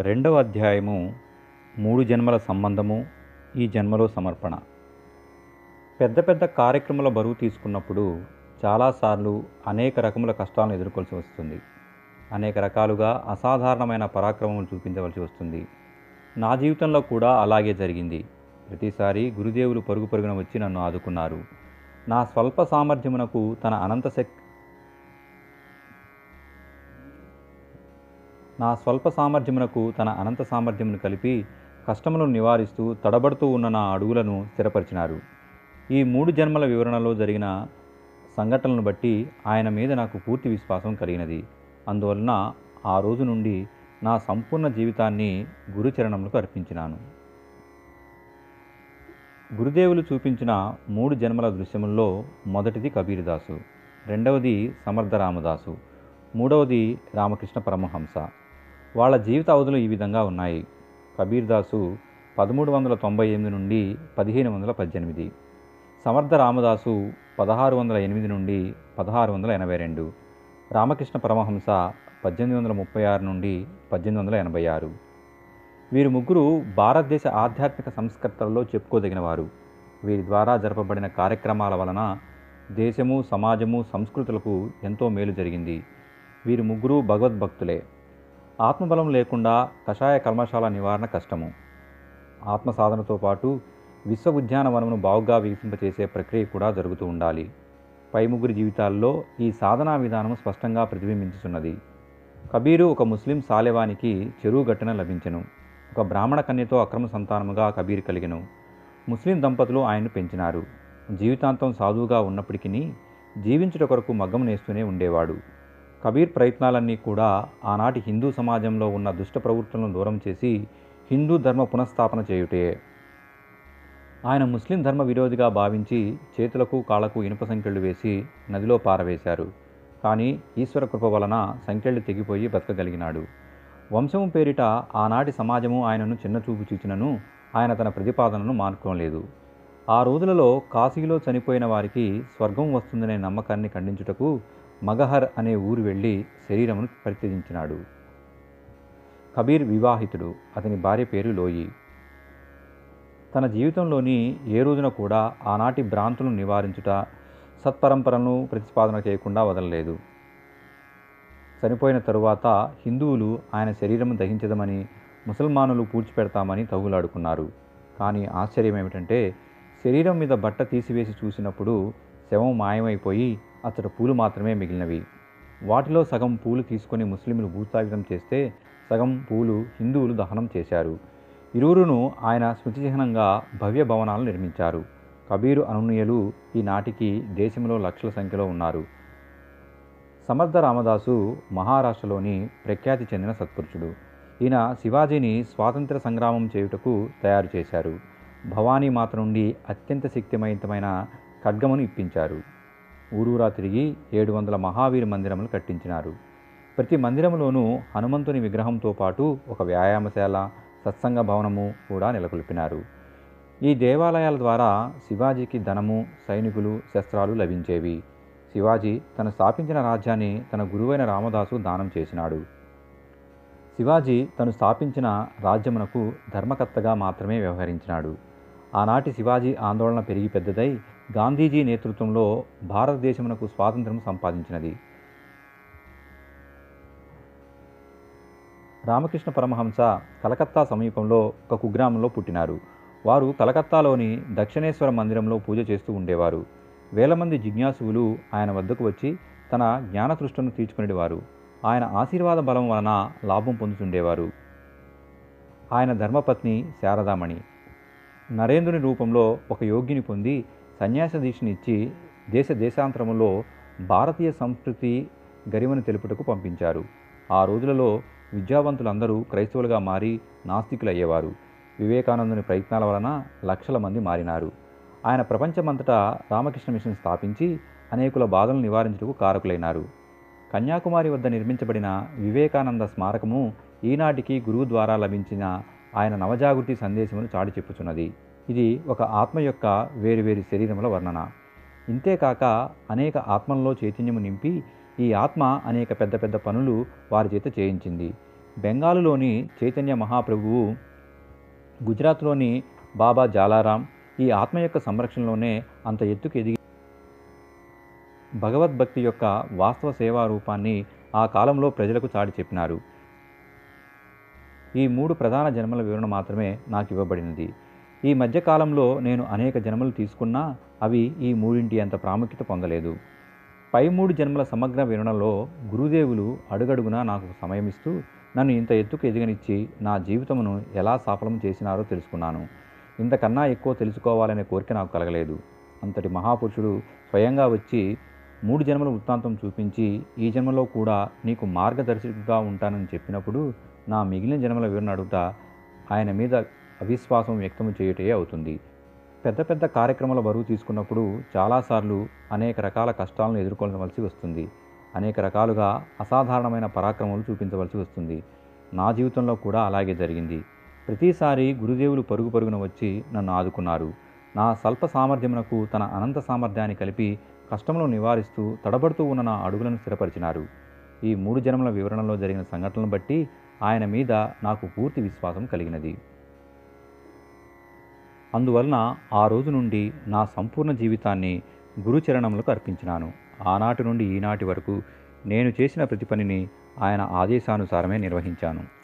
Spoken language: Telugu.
రెండవ అధ్యాయము మూడు జన్మల సంబంధము ఈ జన్మలో సమర్పణ. పెద్ద పెద్ద కార్యక్రమాల బరువు తీసుకున్నప్పుడు చాలాసార్లు అనేక రకముల కష్టాలను ఎదుర్కోవాల్సి వస్తుంది. అనేక రకాలుగా అసాధారణమైన పరాక్రమం చూపించవలసి వస్తుంది. నా జీవితంలో కూడా అలాగే జరిగింది. ప్రతిసారి గురుదేవులు పరుగు పరుగున వచ్చి నన్ను ఆదుకున్నారు. నా స్వల్ప సామర్థ్యమునకు తన అనంత శక్తి నా స్వల్ప సామర్థ్యమునకు తన అనంత సామర్థ్యమును కలిపి కష్టములను నివారిస్తూ తడబడుతూ ఉన్న నా అడుగులను స్థిరపరిచినారు. ఈ మూడు జన్మల వివరణలో జరిగిన సంఘటనలను బట్టి ఆయన మీద నాకు పూర్తి విశ్వాసం కలిగినది. అందువలన ఆ రోజు నుండి నా సంపూర్ణ జీవితాన్ని గురుచరణములకు అర్పించినాను. గురుదేవులు చూపించిన మూడు జన్మల దృశ్యముల్లో మొదటిది కబీర్దాసు రెండవది సమర్థ రామదాసు మూడవది రామకృష్ణ పరమహంస. వాళ్ళ జీవిత అవధులు ఈ విధంగా ఉన్నాయి. కబీర్దాసు పదమూడు వందల తొంభై ఎనిమిది నుండి పదిహేను వందల పద్దెనిమిది. సమర్థ రామదాసు పదహారు వందల ఎనిమిది నుండి పదహారు వందల ఎనభై రెండు. రామకృష్ణ పరమహంస పద్దెనిమిది వందల ముప్పై ఆరు నుండి పద్దెనిమిది వందల ఎనభై ఆరు. వీరు ముగ్గురు భారతదేశ ఆధ్యాత్మిక సంస్కర్తలలో చెప్పుకోదగినవారు. వీరి ద్వారా జరపబడిన కార్యక్రమాల వలన దేశము సమాజము సంస్కృతులకు ఎంతో మేలు జరిగింది. వీరు ముగ్గురు భగవద్భక్తులే. ఆత్మబలం లేకుండా కషాయ కల్మశాల నివారణ కష్టము. ఆత్మ సాధనతో పాటు విశ్వ ఉద్యానవనమును బావుగా వికసింపచేసే ప్రక్రియ కూడా జరుగుతూ ఉండాలి. పై ముగ్గురి జీవితాల్లో ఈ సాధనా విధానం స్పష్టంగా ప్రతిబింబించుతున్నది కబీరు ఒక ముస్లిం సాలెవానికి చెరువు గట్టున లభించెను. ఒక బ్రాహ్మణ కన్యతో అక్రమ సంతానముగా కబీర్ కలిగెను. ముస్లిం దంపతులు ఆయన్ను పెంచినారు. జీవితాంతం సాధువుగా ఉన్నప్పటికీ జీవించుట కొరకు మగ్గం నేస్తూనే ఉండేవాడు. కబీర్ ప్రయత్నాలన్నీ కూడా ఆనాటి హిందూ సమాజంలో ఉన్న దుష్ట ప్రవృత్తులను దూరం చేసి హిందూ ధర్మ పునఃస్థాపన చేయుటే. ఆయన ముస్లిం ధర్మ విరోధిగా భావించి చేతులకు కాళ్ళకు ఇనుప సంఖ్యలు వేసి నదిలో పారవేశారు. కానీ ఈశ్వర కృప వలన సంకెళ్ళు తెగిపోయి బతకగలిగినాడు వంశము పేరిట ఆనాటి సమాజము ఆయనను చిన్నచూపు చూచినను ఆయన తన ప్రతిపాదనను మానుకోలేదు ఆ రోజులలో కాశీలో చనిపోయిన వారికి స్వర్గం వస్తుందనే నమ్మకాన్ని ఖండించుటకు మగహర్ అనే ఊరు వెళ్ళి శరీరమును పరిత్యజించినాడు. కబీర్ వివాహితుడు. అతని భార్య పేరు లోయి. తన జీవితంలోని ఏ రోజున కూడా ఆనాటి భ్రాంతులను నివారించుట సత్పరంపరను ప్రతిపాదన చేయకుండా వదలలేదు. చనిపోయిన తరువాత హిందువులు ఆయన శరీరం దహించదమని ముసల్మానులు పూడ్చిపెడతామని తగులాడుకున్నారు. కానీ ఆశ్చర్యం ఏమిటంటే శరీరం మీద బట్ట తీసివేసి చూసినప్పుడు శవం మాయమైపోయి అచ్చట పూలు మాత్రమే మిగిలినవి. వాటిలో సగం పూలు తీసుకొని ముస్లింలు భూస్థాపితం చేస్తే సగం పూలు హిందువులు దహనం చేశారు. ఇరువురును ఆయన స్మృతి చిహ్నంగా భవ్య భవనాలు నిర్మించారు. కబీరు అనునీయులు ఈనాటికి దేశంలో లక్షల సంఖ్యలో ఉన్నారు. సమర్థ రామదాసు మహారాష్ట్రలోని ప్రఖ్యాతి చెందిన సత్పురుషుడు. ఈయన శివాజీని స్వాతంత్ర సంగ్రామం చేయుటకు తయారు చేశారు. భవానీ మాత నుండి అత్యంత శక్తిమయంతమైన ఖడ్గమును ఇప్పించారు. ఊరూరా తిరిగి ఏడు వందల మహావీర మందిరములు కట్టించినారు. ప్రతి మందిరంలోనూ హనుమంతుని విగ్రహంతో పాటు ఒక వ్యాయామశాల సత్సంగ భవనము కూడా నెలకొల్పినారు. ఈ దేవాలయాల ద్వారా శివాజీకి ధనము సైనికులు శస్త్రాలు లభించేవి. శివాజీ తను స్థాపించిన రాజ్యాన్ని తన గురువైన రామదాసు దానం చేసినాడు. శివాజీ తను స్థాపించిన రాజ్యమునకు ధర్మకర్తగా మాత్రమే వ్యవహరించినాడు. ఆనాటి శివాజీ ఆందోళన పెరిగి పెద్దదై గాంధీజీ నేతృత్వంలో భారతదేశమునకు స్వాతంత్రం సంపాదించినది. రామకృష్ణ పరమహంస కలకత్తా సమీపంలో ఒక కుగ్రామంలో పుట్టినారు. వారు కలకత్తాలోని దక్షిణేశ్వర మందిరంలో పూజ చేస్తూ ఉండేవారు. వేల మంది జిజ్ఞాసువులు ఆయన వద్దకు వచ్చి తన జ్ఞానతృష్టను తీర్చుకునేవారు ఆయన ఆశీర్వాద బలం వలన లాభం పొందుతుండేవారు. ఆయన ధర్మపత్ని శారదామణి. నరేంద్రుని రూపంలో ఒక యోగిని పొంది సన్యాస దీక్షనిచ్చి దేశ దేశాంతరములో భారతీయ సంస్కృతి గరిమను తెలుపుటకు పంపించారు. ఆ రోజులలో విద్యావంతులందరూ క్రైస్తవులుగా మారి నాస్తికులయ్యేవారు. వివేకానందుని ప్రయత్నాల వలన లక్షల మంది మారినారు. ఆయన ప్రపంచమంతటా రామకృష్ణ మిషన్ స్థాపించి అనేకుల బాధలను నివారించుటకు కారకులైనారు. కన్యాకుమారి వద్ద నిర్మించబడిన వివేకానంద స్మారకము ఈనాటికి గురువు ద్వారా లభించిన ఆయన నవజాగృతి సందేశమును చాటి చెప్పుచున్నది. ఇది ఒక ఆత్మ యొక్క వేరువేరు శరీరముల వర్ణన. ఇంతేకాక అనేక ఆత్మల్లో చైతన్యము నింపి ఈ ఆత్మ అనేక పెద్ద పెద్ద పనులు వారి చేత చేయించింది. బెంగాలులోని చైతన్య మహాప్రభువు గుజరాత్లోని బాబా జాలారాం ఈ ఆత్మ యొక్క సంరక్షణలోనే అంత ఎత్తుకు ఎదిగి భగవద్భక్తి యొక్క వాస్తవ సేవా రూపాన్ని ఆ కాలంలో ప్రజలకు చాటి చెప్పినారు. ఈ మూడు ప్రధాన జన్మల వివరణ మాత్రమే నాకు ఇవ్వబడినది. ఈ మధ్యకాలంలో నేను అనేక జన్మలు తీసుకున్నా అవి ఈ మూడింటి అంత ప్రాముఖ్యత పొందలేదు. పై మూడు జన్మల సమగ్ర వివరణలో గురుదేవులు అడుగడుగునా నాకు సమయమిస్తూ నన్ను ఇంత ఎత్తుకు ఎదిగనిచ్చి నా జీవితమును ఎలా సఫలం చేసినారో తెలుసుకున్నాను. ఇంతకన్నా ఎక్కువ తెలుసుకోవాలనే కోరిక నాకు కలగలేదు. అంతటి మహాపురుషుడు స్వయంగా వచ్చి మూడు జన్మల వృత్తాంతం చూపించి ఈ జన్మలో కూడా నీకు మార్గదర్శకుగా ఉంటానని చెప్పినప్పుడు నా మిగిలిన జన్మల వివరణ అడుగుతా ఆయన మీద అవిశ్వాసం వ్యక్తం చేయుటే అవుతుంది. పెద్ద పెద్ద కార్యక్రమాల బరువు తీసుకున్నప్పుడు చాలాసార్లు అనేక రకాల కష్టాలను ఎదుర్కొనవలసి వస్తుంది. అనేక రకాలుగా అసాధారణమైన పరాక్రమాలు చూపించవలసి వస్తుంది. నా జీవితంలో కూడా అలాగే జరిగింది. ప్రతిసారి గురుదేవులు పరుగు పరుగున వచ్చి నన్ను ఆదుకున్నారు. నా స్వల్ప సామర్థ్యమునకు తన అనంత సామర్థ్యాన్ని కలిపి కష్టములను నివారిస్తూ తడబడుతూ ఉన్న నా అడుగులను స్థిరపరిచినారు. ఈ మూడు జన్మల వివరణలో జరిగిన సంఘటనలను బట్టి ఆయన మీద నాకు పూర్తి విశ్వాసం కలిగినది. అందువలన ఆ రోజు నుండి నా సంపూర్ణ జీవితాన్ని గురుచరణములకు అర్పించినాను. ఆనాటి నుండి ఈనాటి వరకు నేను చేసిన ప్రతి పనిని ఆయన ఆదేశానుసారమే నిర్వహించాను.